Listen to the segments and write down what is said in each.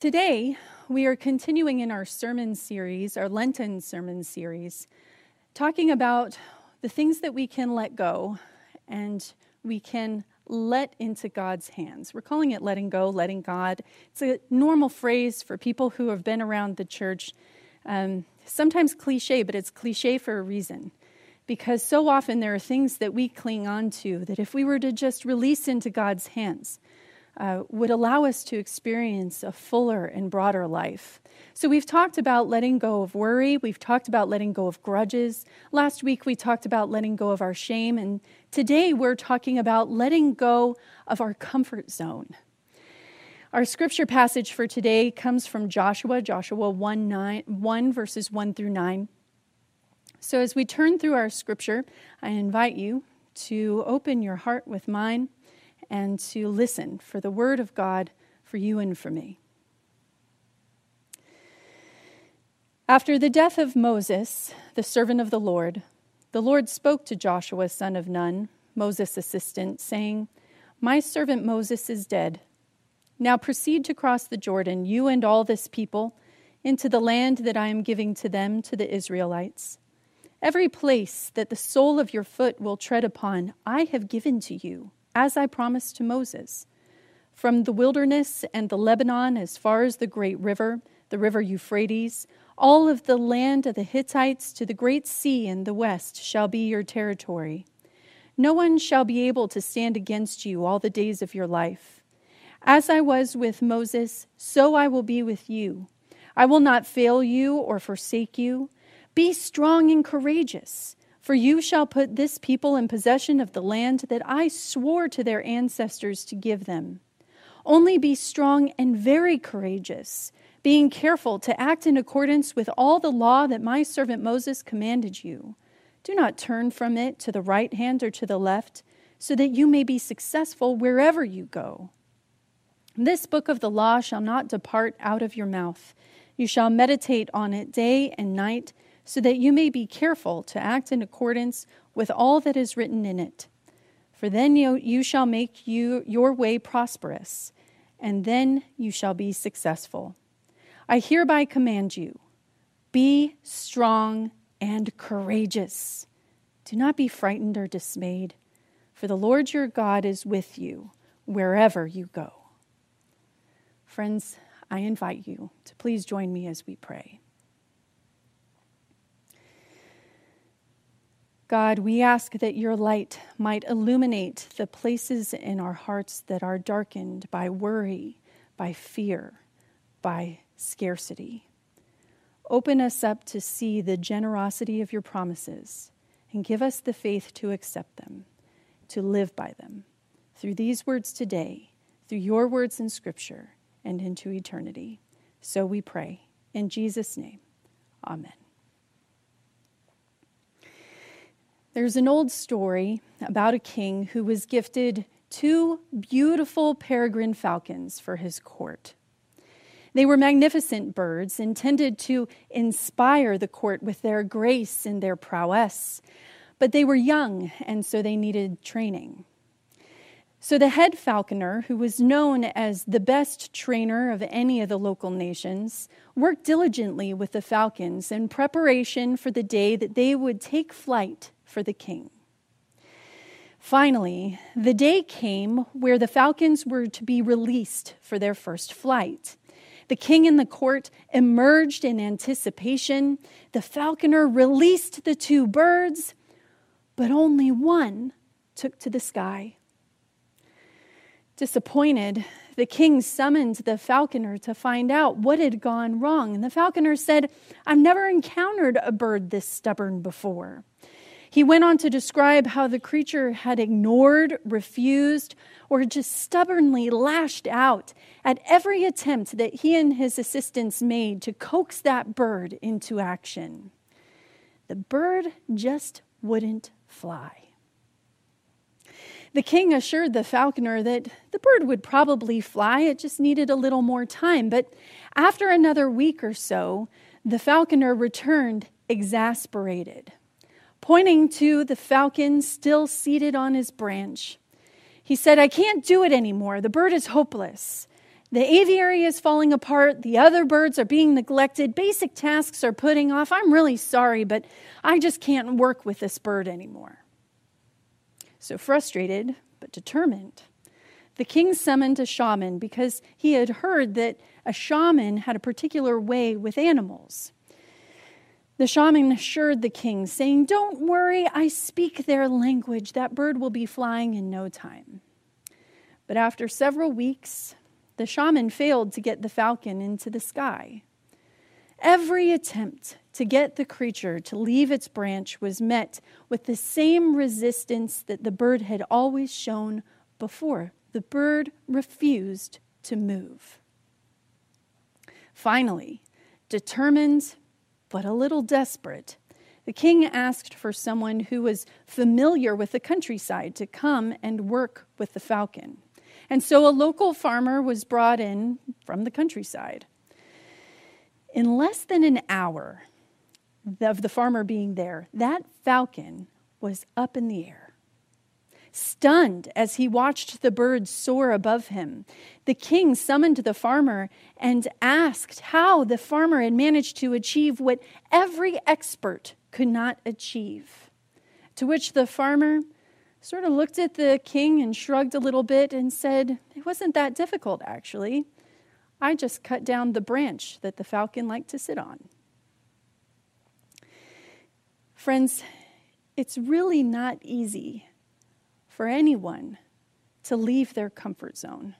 Today, we are continuing in our sermon series, our Lenten sermon series, talking about the things that we can let go and we can let into God's hands. We're calling it letting go, letting God. It's a normal phrase for people who have been around the church. Um, sometimes cliche, but it's cliche for a reason. Because so often there are things that we cling on to that if we were to just release into God's hands, uh, would allow us to experience a fuller and broader life. So, we've talked about letting go of worry. We've talked about letting go of grudges. Last week, we talked about letting go of our shame. And today, we're talking about letting go of our comfort zone. Our scripture passage for today comes from Joshua, Joshua 1, 9, 1 verses 1 through 9. So, as we turn through our scripture, I invite you to open your heart with mine and to listen for the word of God for you and for me. After the death of Moses, the servant of the Lord, the Lord spoke to Joshua, son of Nun, Moses' assistant, saying, My servant Moses is dead. Now proceed to cross the Jordan, you and all this people, into the land that I am giving to them, to the Israelites. Every place that the sole of your foot will tread upon, I have given to you as I promised to Moses. From the wilderness and the Lebanon as far as the great river, the river Euphrates, all of the land of the Hittites to the great sea in the west shall be your territory. No one shall be able to stand against you all the days of your life. As I was with Moses, so I will be with you. I will not fail you or forsake you. Be strong and courageous. For you shall put this people in possession of the land that I swore to their ancestors to give them. Only be strong and very courageous, being careful to act in accordance with all the law that my servant Moses commanded you. Do not turn from it to the right hand or to the left, so that you may be successful wherever you go. This book of the law shall not depart out of your mouth. You shall meditate on it day and night so that you may be careful to act in accordance with all that is written in it. For then you, you shall make you, your way prosperous, and then you shall be successful. I hereby command you be strong and courageous. Do not be frightened or dismayed, for the Lord your God is with you wherever you go. Friends, I invite you to please join me as we pray. God, we ask that your light might illuminate the places in our hearts that are darkened by worry, by fear, by scarcity. Open us up to see the generosity of your promises and give us the faith to accept them, to live by them. Through these words today, through your words in Scripture, and into eternity. So we pray. In Jesus' name, amen. There's an old story about a king who was gifted two beautiful peregrine falcons for his court. They were magnificent birds intended to inspire the court with their grace and their prowess, but they were young and so they needed training. So the head falconer, who was known as the best trainer of any of the local nations, worked diligently with the falcons in preparation for the day that they would take flight for the king. Finally, the day came where the falcons were to be released for their first flight. The king and the court emerged in anticipation. The falconer released the two birds, but only one took to the sky. Disappointed, the king summoned the falconer to find out what had gone wrong. And the falconer said, I've never encountered a bird this stubborn before. He went on to describe how the creature had ignored, refused, or just stubbornly lashed out at every attempt that he and his assistants made to coax that bird into action. The bird just wouldn't fly. The king assured the falconer that the bird would probably fly, it just needed a little more time. But after another week or so, the falconer returned exasperated, pointing to the falcon still seated on his branch. He said, I can't do it anymore. The bird is hopeless. The aviary is falling apart. The other birds are being neglected. Basic tasks are putting off. I'm really sorry, but I just can't work with this bird anymore. So frustrated, but determined, the king summoned a shaman because he had heard that a shaman had a particular way with animals. The shaman assured the king, saying, Don't worry, I speak their language. That bird will be flying in no time. But after several weeks, the shaman failed to get the falcon into the sky. Every attempt to get the creature to leave its branch was met with the same resistance that the bird had always shown before. The bird refused to move. Finally, determined but a little desperate, the king asked for someone who was familiar with the countryside to come and work with the falcon. And so a local farmer was brought in from the countryside. In less than an hour of the farmer being there, that falcon was up in the air. Stunned as he watched the birds soar above him, the king summoned the farmer and asked how the farmer had managed to achieve what every expert could not achieve. To which the farmer sort of looked at the king and shrugged a little bit and said, It wasn't that difficult, actually. I just cut down the branch that the falcon liked to sit on. Friends, it's really not easy for anyone to leave their comfort zone.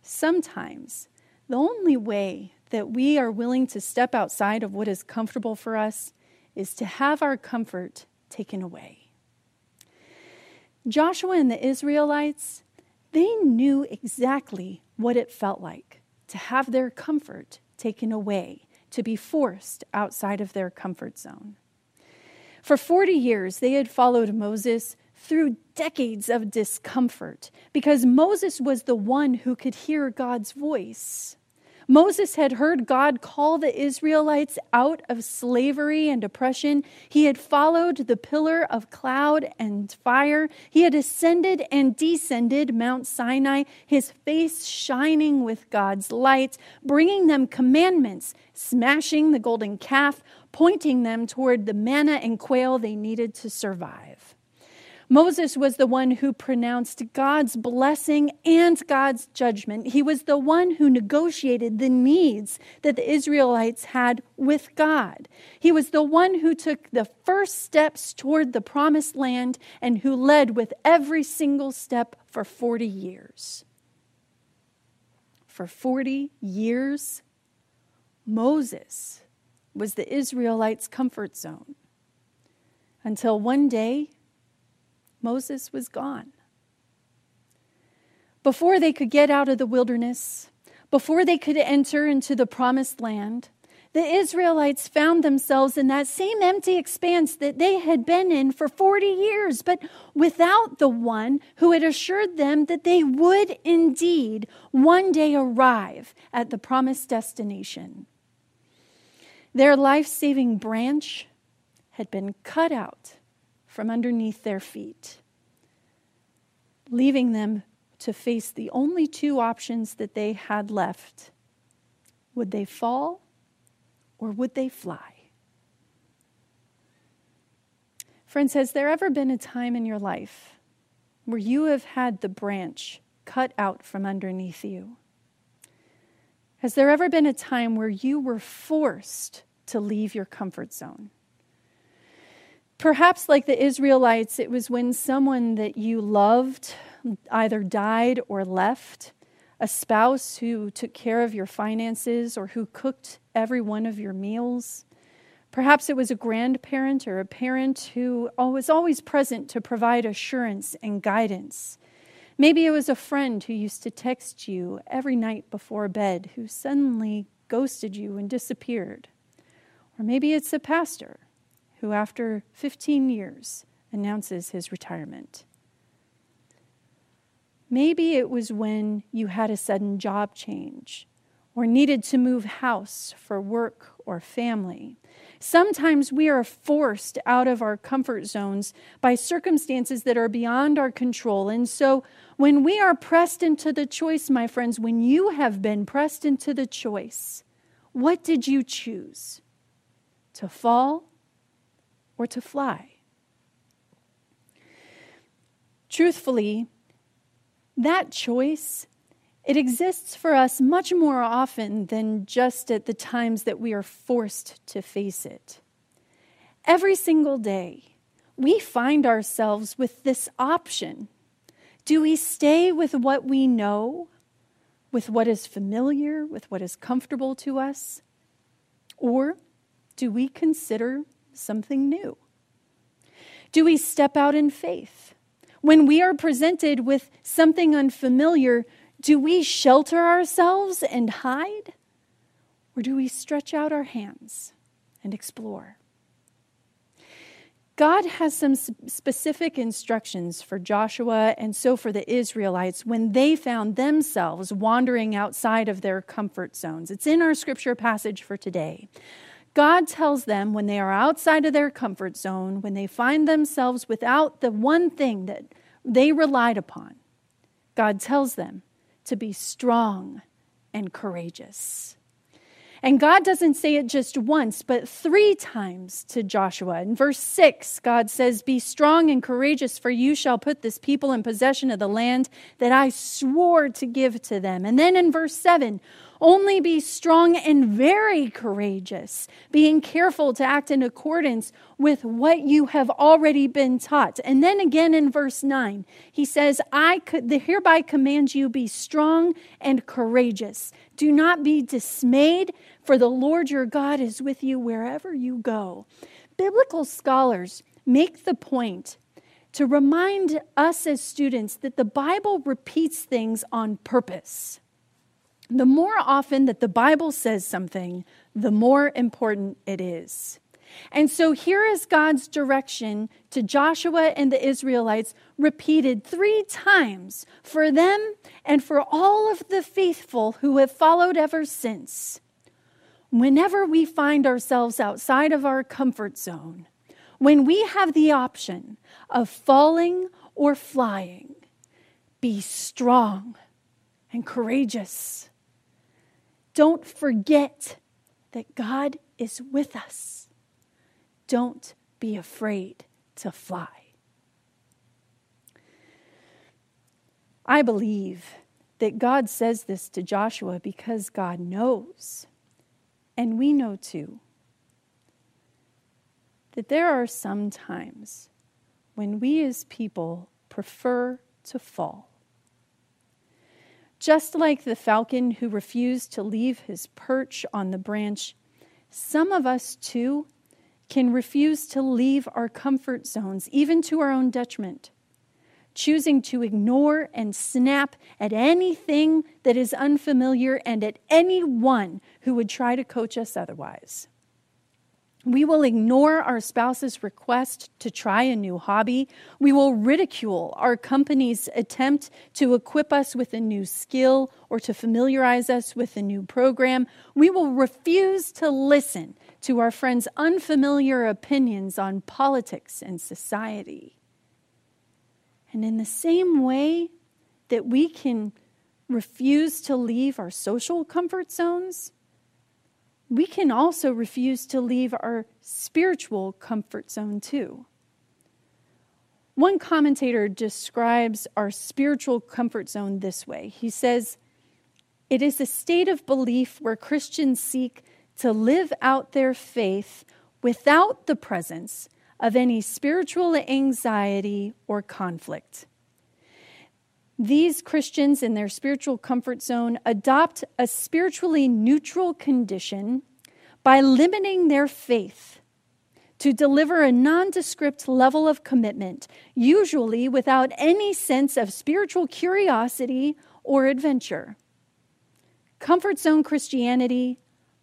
Sometimes the only way that we are willing to step outside of what is comfortable for us is to have our comfort taken away. Joshua and the Israelites, they knew exactly what it felt like to have their comfort taken away, to be forced outside of their comfort zone. For 40 years, they had followed Moses through decades of discomfort because Moses was the one who could hear God's voice. Moses had heard God call the Israelites out of slavery and oppression. He had followed the pillar of cloud and fire. He had ascended and descended Mount Sinai, his face shining with God's light, bringing them commandments, smashing the golden calf, pointing them toward the manna and quail they needed to survive. Moses was the one who pronounced God's blessing and God's judgment. He was the one who negotiated the needs that the Israelites had with God. He was the one who took the first steps toward the promised land and who led with every single step for 40 years. For 40 years, Moses was the Israelites' comfort zone until one day Moses was gone. Before they could get out of the wilderness, before they could enter into the promised land, the Israelites found themselves in that same empty expanse that they had been in for 40 years, but without the one who had assured them that they would indeed one day arrive at the promised destination. Their life saving branch had been cut out from underneath their feet, leaving them to face the only two options that they had left. Would they fall or would they fly? Friends, has there ever been a time in your life where you have had the branch cut out from underneath you? Has there ever been a time where you were forced to leave your comfort zone? Perhaps, like the Israelites, it was when someone that you loved either died or left, a spouse who took care of your finances or who cooked every one of your meals. Perhaps it was a grandparent or a parent who was always present to provide assurance and guidance. Maybe it was a friend who used to text you every night before bed who suddenly ghosted you and disappeared. Or maybe it's a pastor who, after 15 years, announces his retirement. Maybe it was when you had a sudden job change, or needed to move house for work or family. Sometimes we are forced out of our comfort zones by circumstances that are beyond our control. And so, when we are pressed into the choice, my friends, when you have been pressed into the choice, what did you choose? To fall or to fly? Truthfully, that choice it exists for us much more often than just at the times that we are forced to face it. Every single day, we find ourselves with this option. Do we stay with what we know, with what is familiar, with what is comfortable to us? Or do we consider something new? Do we step out in faith? When we are presented with something unfamiliar, do we shelter ourselves and hide? Or do we stretch out our hands and explore? God has some specific instructions for Joshua and so for the Israelites when they found themselves wandering outside of their comfort zones. It's in our scripture passage for today. God tells them when they are outside of their comfort zone, when they find themselves without the one thing that they relied upon, God tells them to be strong and courageous. And God doesn't say it just once, but three times to Joshua. In verse 6, God says, Be strong and courageous, for you shall put this people in possession of the land that I swore to give to them. And then in verse 7, only be strong and very courageous, being careful to act in accordance with what you have already been taught. And then again in verse 9, he says, I could hereby command you be strong and courageous. Do not be dismayed, for the Lord your God is with you wherever you go. Biblical scholars make the point to remind us as students that the Bible repeats things on purpose the more often that the Bible says something, the more important it is. And so here is God's direction to Joshua and the Israelites, repeated three times for them and for all of the faithful who have followed ever since. Whenever we find ourselves outside of our comfort zone, when we have the option of falling or flying, be strong and courageous don't forget that God is with us. Don't be afraid to fly. I believe that God says this to Joshua because God knows, and we know too, that there are some times when we as people prefer to fall. Just like the falcon who refused to leave his perch on the branch, some of us too can refuse to leave our comfort zones, even to our own detriment, choosing to ignore and snap at anything that is unfamiliar and at anyone who would try to coach us otherwise. We will ignore our spouse's request to try a new hobby. We will ridicule our company's attempt to equip us with a new skill or to familiarize us with a new program. We will refuse to listen to our friends' unfamiliar opinions on politics and society. And in the same way that we can refuse to leave our social comfort zones, we can also refuse to leave our spiritual comfort zone too. One commentator describes our spiritual comfort zone this way he says, It is a state of belief where Christians seek to live out their faith without the presence of any spiritual anxiety or conflict. These Christians in their spiritual comfort zone adopt a spiritually neutral condition by limiting their faith to deliver a nondescript level of commitment, usually without any sense of spiritual curiosity or adventure. Comfort zone Christianity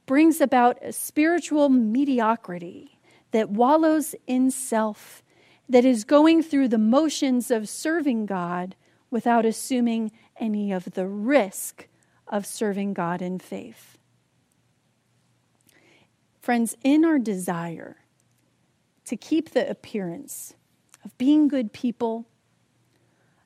brings about a spiritual mediocrity that wallows in self, that is going through the motions of serving God without assuming any of the risk of serving God in faith. Friends, in our desire to keep the appearance of being good people,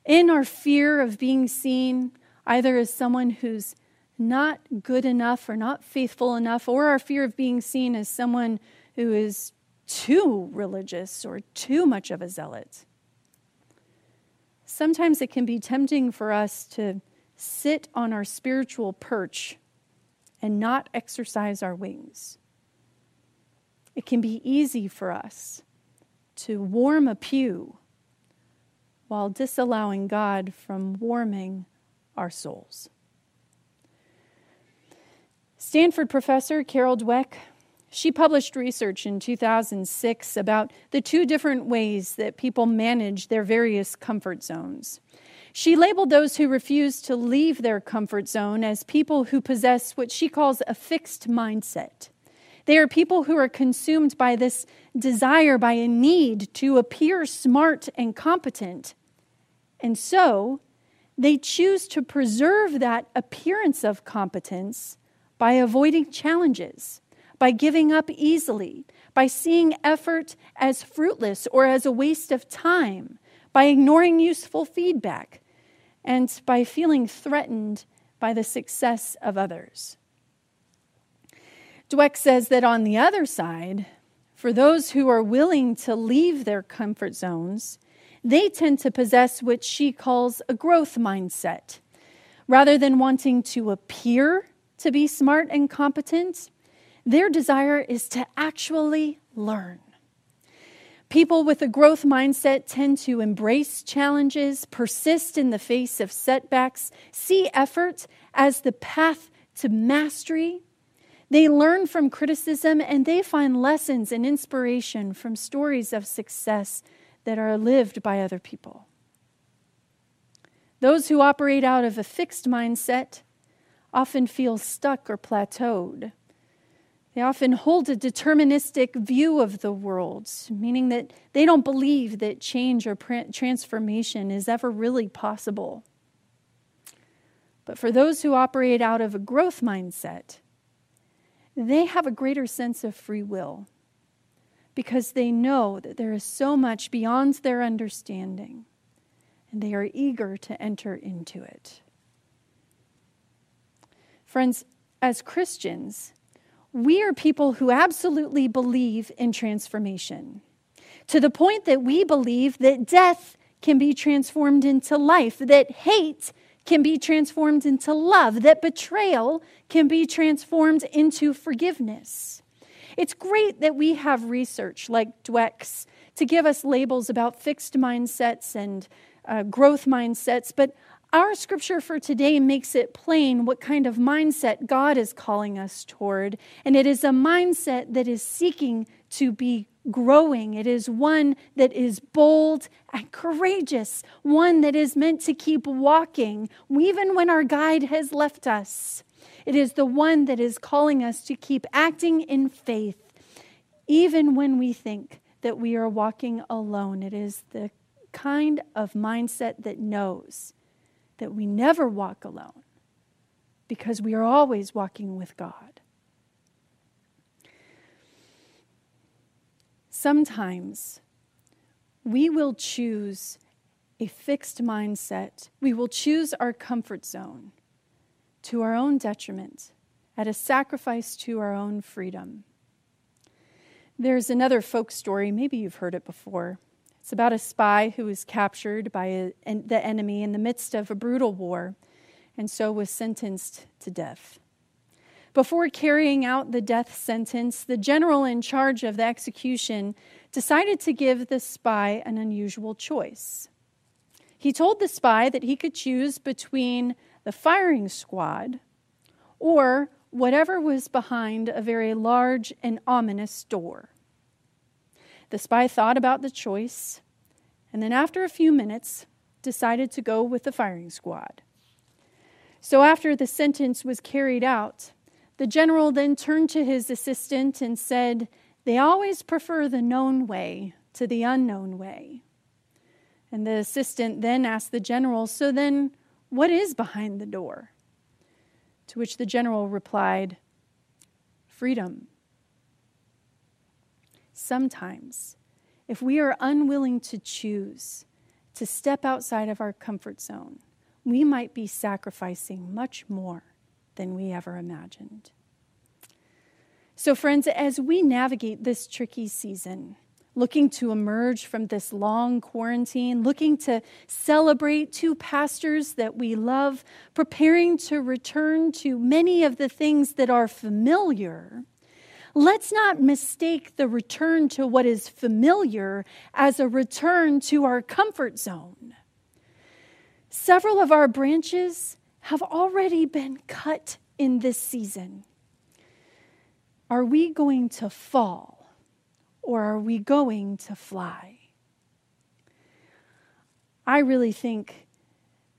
in our fear of being seen either as someone who's not good enough or not faithful enough, or our fear of being seen as someone who is too religious or too much of a zealot. Sometimes it can be tempting for us to sit on our spiritual perch and not exercise our wings. It can be easy for us to warm a pew while disallowing God from warming our souls. Stanford professor Carol Dweck, she published research in 2006 about the two different ways that people manage their various comfort zones. She labeled those who refuse to leave their comfort zone as people who possess what she calls a fixed mindset. They are people who are consumed by this desire, by a need to appear smart and competent. And so they choose to preserve that appearance of competence by avoiding challenges, by giving up easily, by seeing effort as fruitless or as a waste of time, by ignoring useful feedback, and by feeling threatened by the success of others. Dweck says that on the other side, for those who are willing to leave their comfort zones, they tend to possess what she calls a growth mindset. Rather than wanting to appear to be smart and competent, their desire is to actually learn. People with a growth mindset tend to embrace challenges, persist in the face of setbacks, see effort as the path to mastery. They learn from criticism and they find lessons and inspiration from stories of success that are lived by other people. Those who operate out of a fixed mindset often feel stuck or plateaued. They often hold a deterministic view of the world, meaning that they don't believe that change or transformation is ever really possible. But for those who operate out of a growth mindset, they have a greater sense of free will because they know that there is so much beyond their understanding and they are eager to enter into it. Friends, as Christians, we are people who absolutely believe in transformation to the point that we believe that death can be transformed into life, that hate can be transformed into love, that betrayal can be transformed into forgiveness. It's great that we have research like Dweck's to give us labels about fixed mindsets and uh, growth mindsets, but our scripture for today makes it plain what kind of mindset God is calling us toward, and it is a mindset that is seeking to be growing. It is one that is bold and courageous, one that is meant to keep walking, even when our guide has left us. It is the one that is calling us to keep acting in faith, even when we think that we are walking alone. It is the kind of mindset that knows that we never walk alone because we are always walking with God. Sometimes we will choose a fixed mindset, we will choose our comfort zone to our own detriment, at a sacrifice to our own freedom. There's another folk story, maybe you've heard it before. It's about a spy who was captured by a, the enemy in the midst of a brutal war and so was sentenced to death. Before carrying out the death sentence, the general in charge of the execution decided to give the spy an unusual choice. He told the spy that he could choose between the firing squad or whatever was behind a very large and ominous door. The spy thought about the choice, and then after a few minutes, decided to go with the firing squad. So after the sentence was carried out, the general then turned to his assistant and said, They always prefer the known way to the unknown way. And the assistant then asked the general, So then, what is behind the door? To which the general replied, Freedom. Sometimes, if we are unwilling to choose to step outside of our comfort zone, we might be sacrificing much more than we ever imagined. So, friends, as we navigate this tricky season, looking to emerge from this long quarantine, looking to celebrate two pastors that we love, preparing to return to many of the things that are familiar, let's not mistake the return to what is familiar as a return to our comfort zone. Several of our branches have already been cut in this season. Are we going to fall? or are we going to fly? I really think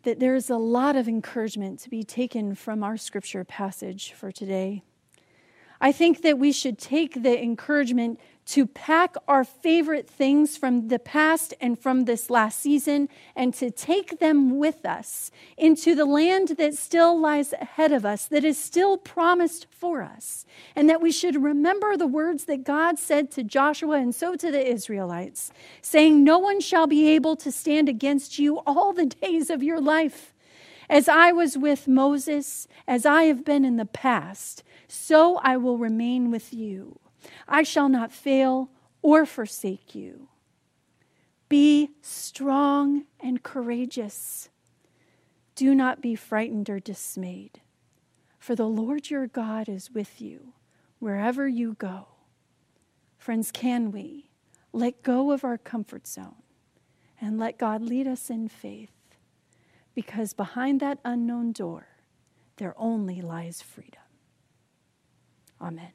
that there's a lot of encouragement to be taken from our scripture passage for today. I think that we should take the encouragement to pack our favorite things from the past and from this last season and to take them with us into the land that still lies ahead of us, that is still promised for us. And that we should remember the words that God said to Joshua and so to the Israelites, saying, No one shall be able to stand against you all the days of your life. As I was with Moses, as I have been in the past, so I will remain with you. I shall not fail or forsake you. Be strong and courageous. Do not be frightened or dismayed, for the Lord your God is with you wherever you go. Friends, can we let go of our comfort zone and let God lead us in faith? Because behind that unknown door, there only lies freedom. Amen.